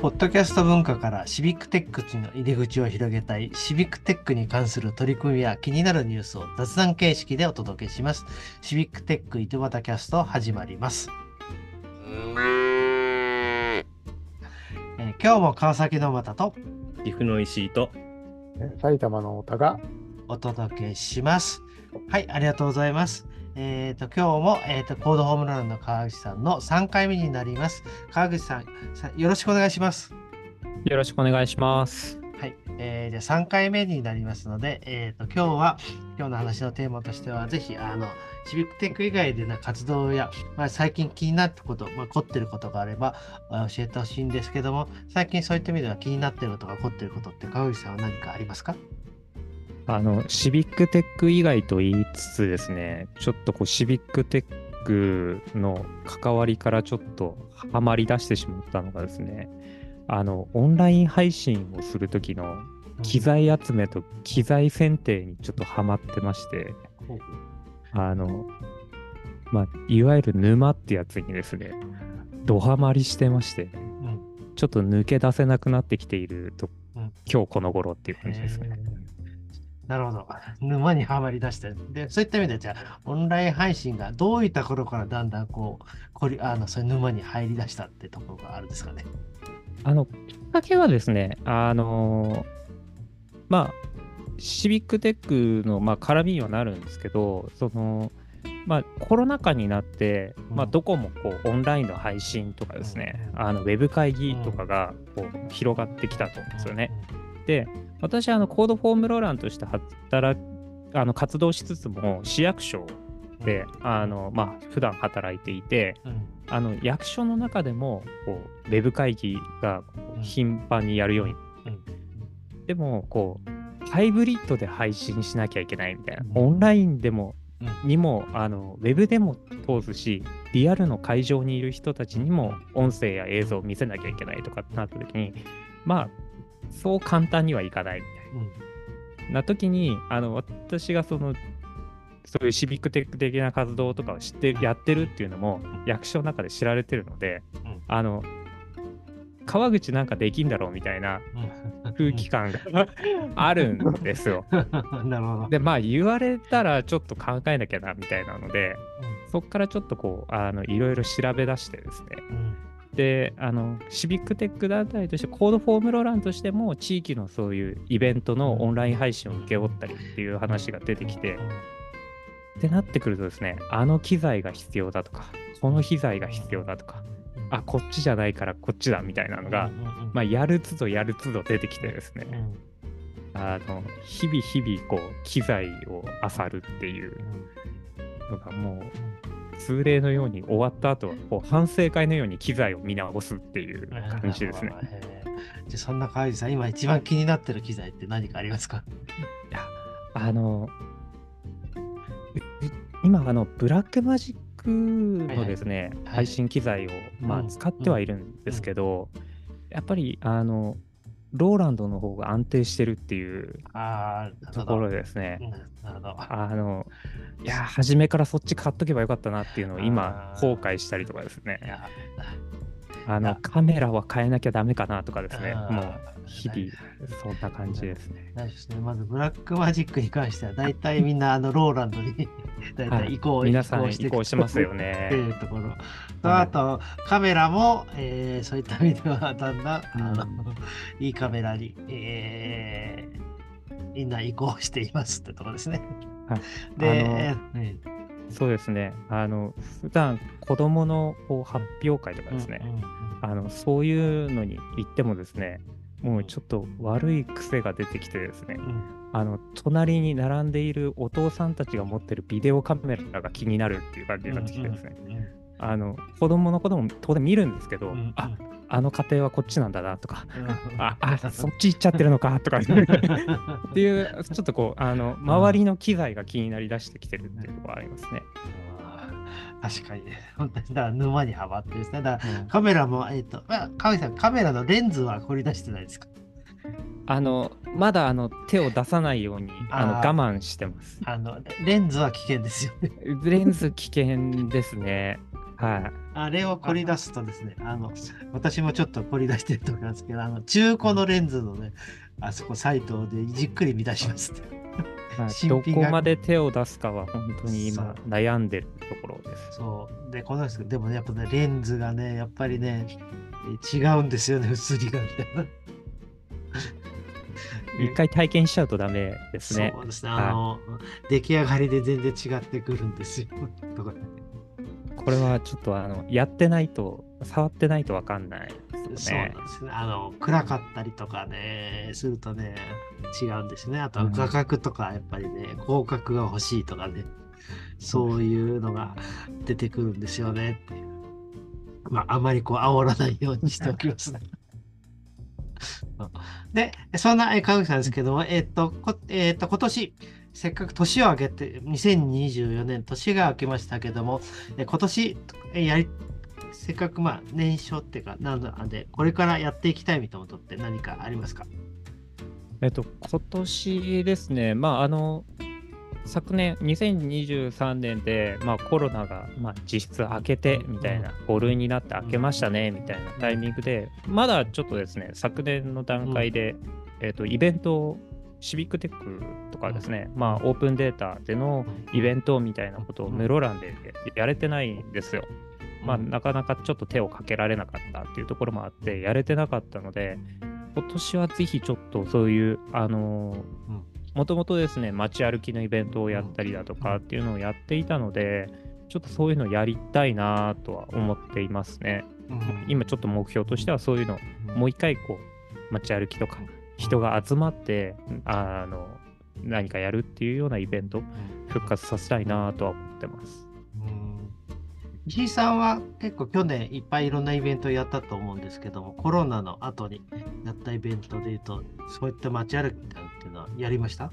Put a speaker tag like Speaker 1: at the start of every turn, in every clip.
Speaker 1: ポッドキャスト文化からシビックテックの入り口を広げたいシビックテックに関する取り組みや気になるニュースを雑談形式でお届けします。シビックテック井戸端キャスト始まります。えー今日も川崎の又と
Speaker 2: 岐阜の石井と
Speaker 3: 埼玉の太田が
Speaker 1: お届けします。はい、ありがとうございます。えっ、と、今日も、えー、とコードホームランの川口さんの3回目になります。川口さん、さよろしくお願いします。
Speaker 2: よろしくお願いします。
Speaker 1: はい、えー、じゃあ3回目になりますので、えー、と今日は今日の話のテーマとしてはぜひあのシビックテック以外での活動や、まあ、最近気になったこと、まあ、凝ってることがあればあ教えてほしいんですけども最近そういった意味では気になってることが凝ってることって川口さんは何かありますか？
Speaker 2: あのシビックテック以外と言いつつですね、ちょっとこうシビックテックの関わりからちょっとはまり出してしまったのがですね、あのオンライン配信をする時の機材集めと機材選定にちょっとハマってまして、あのまあいわゆる沼ってやつにですね、ドハマりしてまして、
Speaker 1: うん。
Speaker 2: ちょっと抜け出せなくなってきていると、
Speaker 1: うん。
Speaker 2: 今日この頃っていう感じですね。
Speaker 1: えーなるほど。沼にはまり出して。で、そういった意味で、じゃあ、オンライン配信がどういった頃からだんだんこう、こりあのそういう沼に入り出したってところがあるんですかね。
Speaker 2: あの、きっかけはですね、あのまあ、シビックテックの、まあ、絡みにはなるんですけど、その、まあ、コロナ禍になって、まあ、
Speaker 1: うん
Speaker 2: どこもこうオンラインの配信とかですね、あのウェブ会議とかがこう広がってきたと思うんですよね。で、私はあのコードフォームローランとして働あの活動しつつも、市役所
Speaker 1: うん。
Speaker 2: で、あのまあ普段働いていて、
Speaker 1: うん、
Speaker 2: あの役所の中でもこうウェブ会議が頻繁にやるように、
Speaker 1: うん。
Speaker 2: でもこうハイブリッドで配信しなきゃいけないみたいな、
Speaker 1: うん。
Speaker 2: オンラインでも
Speaker 1: うん。
Speaker 2: にもあのウェブでも通すしリアルの会場にいる人たちにも音声や映像を見せなきゃいけないとかってなった時にまあそう簡単にはいかないみたい
Speaker 1: うん。
Speaker 2: なな時にあの私がそのそういうシビックテック的な活動とかを知ってやってるっていうのも役所の中で知られてるので、
Speaker 1: うん。
Speaker 2: あの川口なんかできんだろうみたいな
Speaker 1: うん。
Speaker 2: 空気感が あるんですよ。
Speaker 1: う んなるほど。
Speaker 2: でまあ言われたらちょっと考えなきゃなみたいなのでそっからちょっとこうあのいろいろ調べ出してですね
Speaker 1: うん
Speaker 2: であのシビックテック団体としてコードフォームローランとしても地域のそういうイベントのオンライン配信を請け負ったりっていう話が出てきてってなってくるとですねあの機材が必要だとかこの機材が必要だとかあこっちじゃないからこっちだみたいなのが、まあ、やる都度やる都度出てきてですね。あの日々日々こう機材を漁るっていうのがもう通例のように終わった後はこう反省会のように機材を見直すっていう感じですね。
Speaker 1: えー。じゃあそんな川口さん、今一番気になってる機材って何かありますか？
Speaker 2: いやあのう今あのブラックマジックのですね、
Speaker 1: はい
Speaker 2: 配信機材を、まあ、
Speaker 1: うん。
Speaker 2: 使ってはいるんですけど、やっぱりあのローランドの方が安定してるっていう。ところですね。
Speaker 1: うんなるほど。
Speaker 2: あのいや初めからそっち買っとけばよかったなっていうのを今後悔したりとかですね
Speaker 1: いや
Speaker 2: あのカメラは変えなきゃダメかなとかですね。もう日々そんな感じですね。
Speaker 1: ないですね。まず、ブラックマジックに関しては、大体みんなあのローランドに大
Speaker 2: はい
Speaker 1: 体移行、
Speaker 2: 皆さん移行してますよ
Speaker 1: って
Speaker 2: ね
Speaker 1: いうところ。とあと、カメラも、えーそういった意味では、だんだん、あのいいカメラに、えーみんな移行していますってところですね。
Speaker 2: はい
Speaker 1: で、
Speaker 2: あの
Speaker 1: うん
Speaker 2: そうですね。あの普段子供のこう発表会とかですね、
Speaker 1: うんうんうん。
Speaker 2: あのそういうのに行ってもですねもうちょっと悪い癖が出てきてですね。
Speaker 1: うん。
Speaker 2: あの隣に並んでいるお父さんたちが持ってるビデオカメラが気になるっていう感じになってきてですね、
Speaker 1: うんうん
Speaker 2: あの子供のことも当然見るんですけど、
Speaker 1: うん
Speaker 2: ああの家庭はこっちなんだなとか、
Speaker 1: うん
Speaker 2: ああそっち行っちゃってるのかとか っていうちょっとこうあの周りの機材が気になりだしてきてるっていうところはありますね。
Speaker 1: 確かにね、本当にだ沼にはまってですね。だカメラも、えっ、と、まあ、川口さん、カメラのレンズは凝り出してないですか？
Speaker 2: あのまだあの手を出さないようにあの我慢してます。
Speaker 1: あの、レンズは危険ですよね。
Speaker 2: レンズ危険ですね。はい。
Speaker 1: あれを凝り出すとですね、あの、私もちょっと凝り出してると思いますけど、あの、中古のレンズのね、あそこサイトでじっくり見出しますね。
Speaker 2: まあ、どこまで手を出すかは本当に今悩んでるところです。
Speaker 1: そう。で、この人、でもね、やっぱね、レンズがね、やっぱりね、違うんですよね、写りがみたいな。
Speaker 2: 一回体験しちゃうとダメですね。
Speaker 1: そうですね。あの、出来上がりで全然違ってくるんですよ。とかね
Speaker 2: これはちょっとあのやってないと、触ってないとわかんないです
Speaker 1: そう
Speaker 2: よね。
Speaker 1: なんですね。あの、暗かったりとかね、するとね、違うんですね。あと画角とか、やっぱりね、広角が欲しいとかね、そういうのが出てくるんですよねっていう。まあ、あまりこう、煽らないようにしておきますね。で、そんなえ川口さんですけども、えっと、こえっと、今年、せっかく年を明けて、2024年、年が明けましたけども、え今年、えやり、せっかくまあ年少っていうか、なので、これからやっていきたいみたいなことって何かありますか？
Speaker 2: えっと、今年ですね、まあ、あの、昨年、2023年で、まあ、コロナが、まあ、実質明けてみたいな、5類になって明けましたねみたいなタイミングで、まだちょっとですね、昨年の段階で、えっと、イベントを、シビックテックとかですね、まあ、オープンデータでのイベントみたいなことをメロランでやれてないんですよ。まあ、なかなかちょっと手をかけられなかったっていうところもあって、やれてなかったので、今年はぜひちょっとそういう、あの
Speaker 1: うん。
Speaker 2: もともとですね、街歩きのイベントをやったりだとかっていうのをやっていたので、ちょっとそういうのやりたいなとは思っていますね。
Speaker 1: うん。
Speaker 2: 今ちょっと目標としてはそういうのをもう一回こう、街歩きとか人が集まって、あの、何かやるっていうようなイベント復活させたいなとは思ってます。
Speaker 1: うん。石井さんは結構去年いっぱいいろんなイベントをやったと思うんですけども、コロナの後にやったイベントでいうと、そういった街歩きなのっていうのはやりました？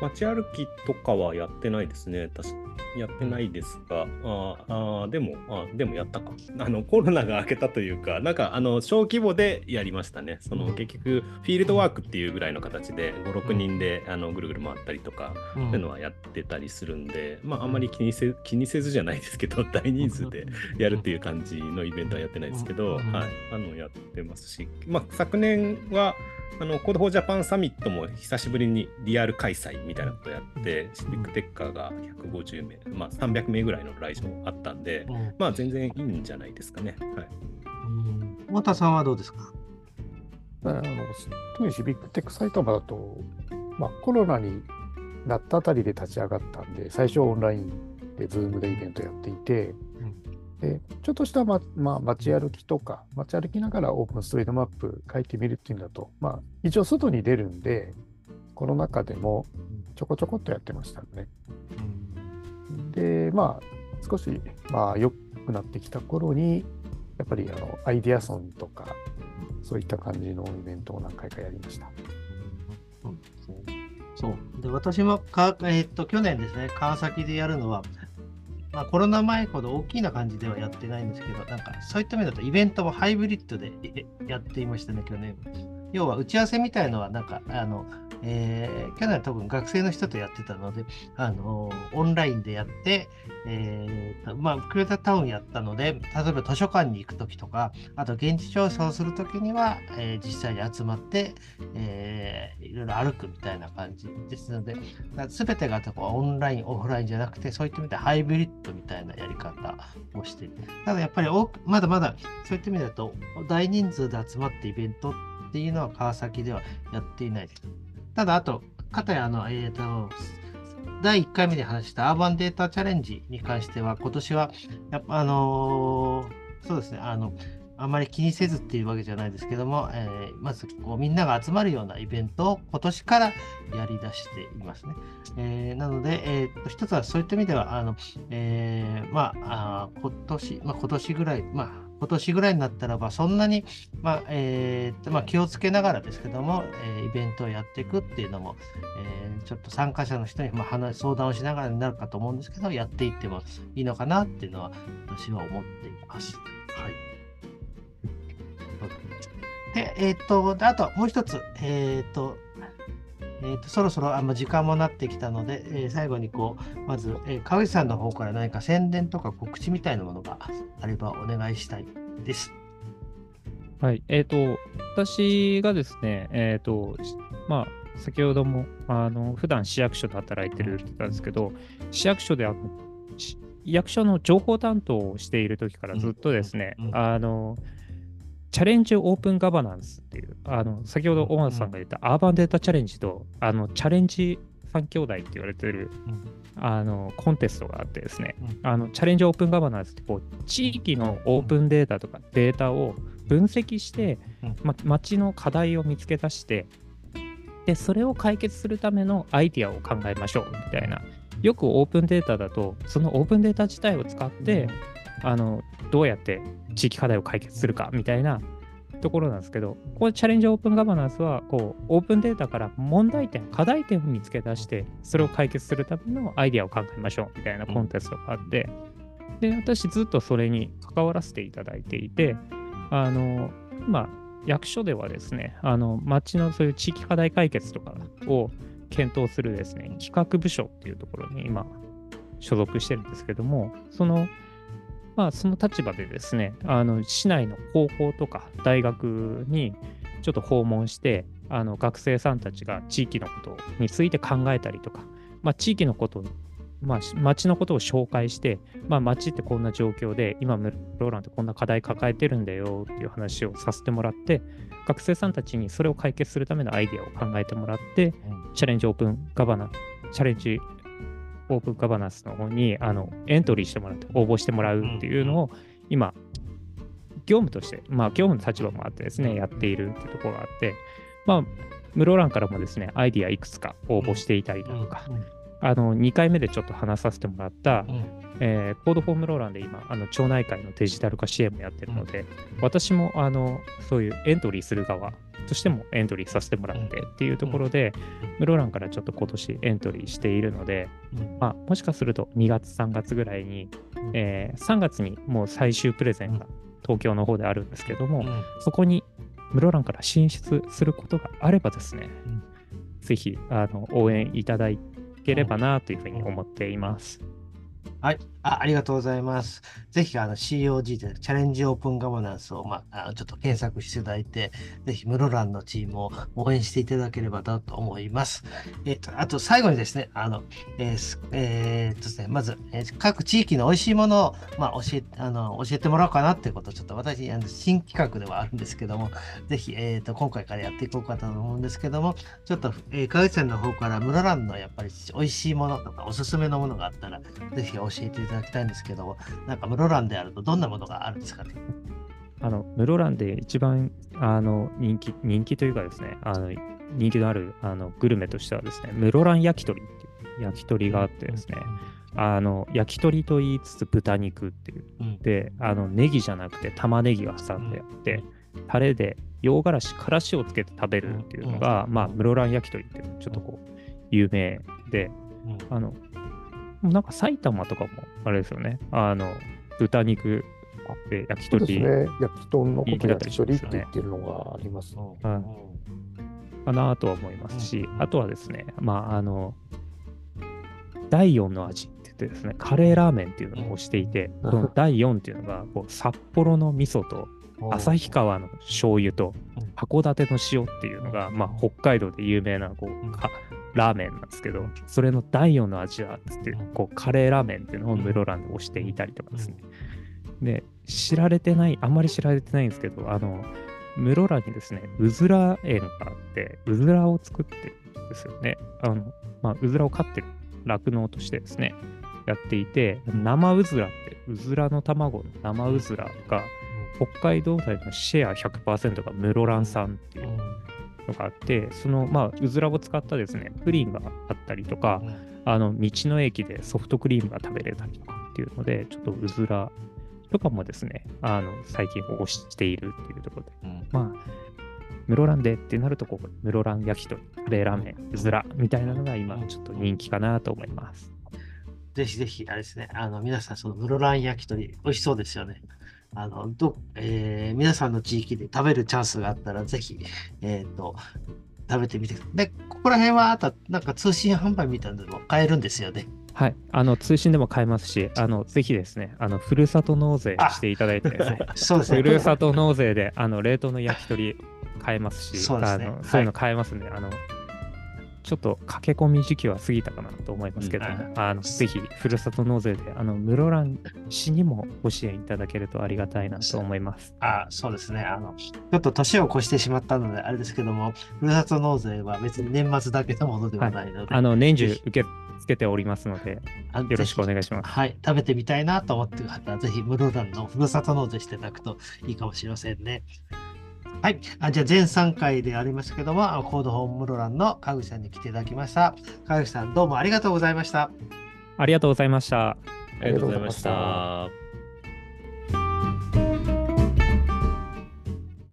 Speaker 4: 街歩きとかはやってないですね。確かやってないですが、あーあー、でも、あーでもやったか。あの、コロナが明けたというか、なんか、あの、小規模でやりましたね。その、結局、フィールドワークっていうぐらいの形で、5、6人で、あの、ぐるぐる回ったりとか、
Speaker 1: うん。
Speaker 4: そういうのはやってたりするんで、まあ、あんまり気にせ気にせずじゃないですけど、大人数でやるっていう感じのイベントはやってないですけど、
Speaker 1: うん。
Speaker 4: はい、あのやってますし、まあ、昨年はあの Code for Japan サミットも久しぶりにリアル開催みたいなことやって、シビックテックが150名、まあ、300名ぐらいの来場あったんで、
Speaker 1: うん。
Speaker 4: まあ、全然いいんじゃないですかね。はい。
Speaker 1: うん。太田さんはどうですか？
Speaker 3: あの特にシビックテック埼玉だと、まあ、コロナになったあたりで立ち上がったんで、最初オンラインで、 Zoom でイベントやっていて、でちょっとした、ままあ、街歩きとか、街歩きながら OpenStreetMap 書いてみるっていうんだと、まあ、一応外に出るんで、この中でもちょこちょこっとやってましたね。で、まあ、少し、まあ、良くなってきた頃に、やっぱりあのアイデアソンとか、そういった感じのイベントを何回かやりました。
Speaker 1: そうですねそう。で、私もか、えーっと、去年ですね、川崎でやるのは、まあ、コロナ前ほど大きな感じではやってないんですけど、なんか、そういった面だと、イベントもハイブリッドでやっていましたね、去年。要は、打ち合わせみたいのは、なんか、あの、えー去年は多分学生の人とやってたので、あのオンラインでやって、えーまあ、クレタタウンやったので、例えば図書館に行くときとか、あと現地調査をするときには、えー実際に集まって、えーいろいろ歩くみたいな感じですので、すべてがこオンライン、オフラインじゃなくて、そういった意味でハイブリッドみたいなやり方をしてる。ただやっぱりまだまだそういった意味だと、大人数で集まってイベントってていうのは川崎ではやっていないです。ただ、あと、かたやあの、えーと、第1回目で話したアーバンデータチャレンジに関しては、今年は、やっぱあのーそうですね、あの、あまり気にせずっていうわけじゃないですけども、えーまずこうみんなが集まるようなイベントを今年からやり出していますね。えーなので、えー一つはそういった意味では、あのえーまあ、あ今年、まあ、今年ぐらい、まあ、今年ぐらいになったらば、そんなに、まあえーとまあ、気をつけながらですけども、えーイベントをやっていくっていうのも、えーちょっと参加者の人に、まあ、話相談をしながらになるかと思うんですけど、やっていってもいいのかなっていうのは、私は思っています。はい。で、えっ、と、であともう一つ、えっ、と、えーと、そろそろあ時間もなってきたので、えー、最後にこう、まず、えー、川口さんの方から何か宣伝とか告知みたいなものがあればお願いしたいです。
Speaker 2: はい、えっ、ー、と、私がですね、えっ、ー、と、まあ、先ほども、あの、普段市役所で働いてるって言ったんですけど、市役所であの、役所の情報担当をしている時からずっとですね、あの、チャレンジオープンガバナンスっていう、あの、先ほど大和さんが言ったアーバンデータチャレンジと、あの、チャレンジ3兄弟って言われてる、あのコンテストがあってですね、あのチャレンジオープンガバナンスってこう地域のオープンデータとかデータを分析して、ま、町の課題を見つけ出してでそれを解決するためのアイディアを考えましょうみたいな。よくオープンデータだとそのオープンデータ自体を使ってあのどうやって地域課題を解決するかみたいなところなんですけど、このチャレンジオープンガバナンスは、こう、オープンデータから問題点、課題点を見つけ出して、それを解決するためのアイデアを考えましょうみたいなコンテストがあって、で、私ずっとそれに関わらせていただいていて、あの、まあ、役所ではですね、あの、町のそういう地域課題解決とかを検討するですね、企画部署っていうところに今、所属してるんですけども、その、まあ、その立場でですね、あの市内の高校とか大学にちょっと訪問して、あの学生さんたちが地域のことについて考えたりとか、まあ、地域のことまあ、町のことを紹介して、まあ、町ってこんな状況で、今、ローランってこんな課題抱えてるんだよっていう話をさせてもらって、学生さんたちにそれを解決するためのアイデアを考えてもらって、チャレンジオープンガバナ、チャレンジオープンガバナンスの方にあのエントリーしてもらって応募してもらうっていうのを今、業務として、まあ、業務の立場もあってですね、やっているっていうところがあって、まあ、室蘭からもですね、アイディアいくつか応募していたりだとか、あの2回目でちょっと話させてもらった、うん、えー、コードフォームローランで今、あの町内会のデジタル化支援もやってるので、うん、私もあのそういうエントリーする側としてもエントリーさせてもらってっていうところで、室蘭、うん、からちょっと今年エントリーしているので、まあ、もしかすると2月、3月ぐらいに、えー、3月にもう最終プレゼンが東京の方であるんですけども、そこに室蘭から進出することがあればですね、ぜひあの応援いただいければなというふうに思っています。
Speaker 1: はいあ、ありがとうございます。ぜひ、あの、COG でチャレンジオープンガバナンスを、まあ、ちょっと検索していただいて、ぜひ、室蘭のチームを応援していただければなと思います。えっ、と、あと、最後にですね、あの、えー、えー、とですね、まず、えー、各地域の美味しいものを、まあ、教え、あの、教えてもらおうかなっていうことを、ちょっと私、あの新企画ではあるんですけども、ぜひ、えっ、と、今回からやっていこうかと思うんですけども、ちょっと、えー、川口さんの方から室蘭のやっぱり美味しいものとか、おすすめのものがあったら、ぜひ教えていただきたいんですけども、なんか室蘭であるとどんなものがあるんですかね？
Speaker 2: あの室蘭で一番あの人気人気というかですね、あの人気のあるあのグルメとしてはですね、室蘭焼き鳥っていう焼き鳥があってですね、あの焼き鳥と言いつつ豚肉っていう、うん、であのネギじゃなくて玉ねぎが挟んであって、うん、タレで洋辛子からしをつけて食べるっていうのが、うん、まあ室蘭焼き鳥っていうちょっとこう有名で、あのなんか埼玉とかもあれですよね。あの、豚肉で焼き鳥。
Speaker 3: ですね。焼き鳥のこと焼き鳥って言ってるのがあります。うん。
Speaker 2: かなとは思いますし、うん、あとはですね、まあ、あの、第4の味って言ってですね、カレーラーメンっていうのをしていて、この第4っていうのが、こう札幌の味噌と、旭川の醤油と函館の塩っていうのが、まあ、北海道で有名なこうラーメンなんですけど、それの第4の味はっつって、こうカレーラーメンっていうのを室蘭で推していたりとかですね。で、知られてない、あんまり知られてないんですけど、あの、室蘭にですね、うずら園があって、うずらを作ってるんですよね。あの、まあ、うずらを飼ってる酪農としてですね、やっていて、生うずらって、うずらの卵の生うずらが、北海道内のシェア100%が室蘭産っていうのがあって、その、まあ、うずらを使ったですね、プリンがあったりとか、あの、道の駅でソフトクリームが食べれたりとかっていうので、ちょっとうずらとかもですね、あの、最近推しているっていうところで、うん、まあ、室蘭でってなると、ここ、室蘭焼き鳥、カレーラーメン、うずらみたいなのが今、ちょっと人気かなと思います。
Speaker 1: ぜひぜひ、あれですね、あの、皆さん、その室蘭焼き鳥、美味しそうですよね。あのどえー、皆さんの地域で食べるチャンスがあったら、ぜひ、えっ、ー、と、食べてみて。で、ここら辺はあとなんか通信販売みたいなのも買えるんですよね。
Speaker 2: はい。あの、通信でも買えますし、あの、ぜひですね、あの、ふるさと納税していただいてですね、
Speaker 1: そうですね。
Speaker 2: ふるさと納税で、あの、冷凍の焼き鳥買えますし、
Speaker 1: そうですねはい
Speaker 2: あのそういうの買えますんで、あの、ちょっと駆け込み時期は過ぎたかなと思いますけども、
Speaker 1: うん
Speaker 2: あのぜひ、ふるさと納税で、あの、室蘭市にもご支援いただけるとありがたいなと思います。
Speaker 1: あそうですね。あの、ちょっと年を越してしまったので、あれですけども、ふるさと納税は別に年末だけのものではないので、
Speaker 2: あの、年中受け付けておりますので、
Speaker 1: あ
Speaker 2: よろしくお願いします。
Speaker 1: はい、食べてみたいなと思っている方は、ぜひ室蘭のふるさと納税していただくといいかもしれませんね。はい、あじゃあ全3回でありますけども、コードホーム室蘭の川口さんに来ていただきました。川口さん、どうもありがとうございました。
Speaker 2: ありがとうございました。
Speaker 4: ありがとうございました。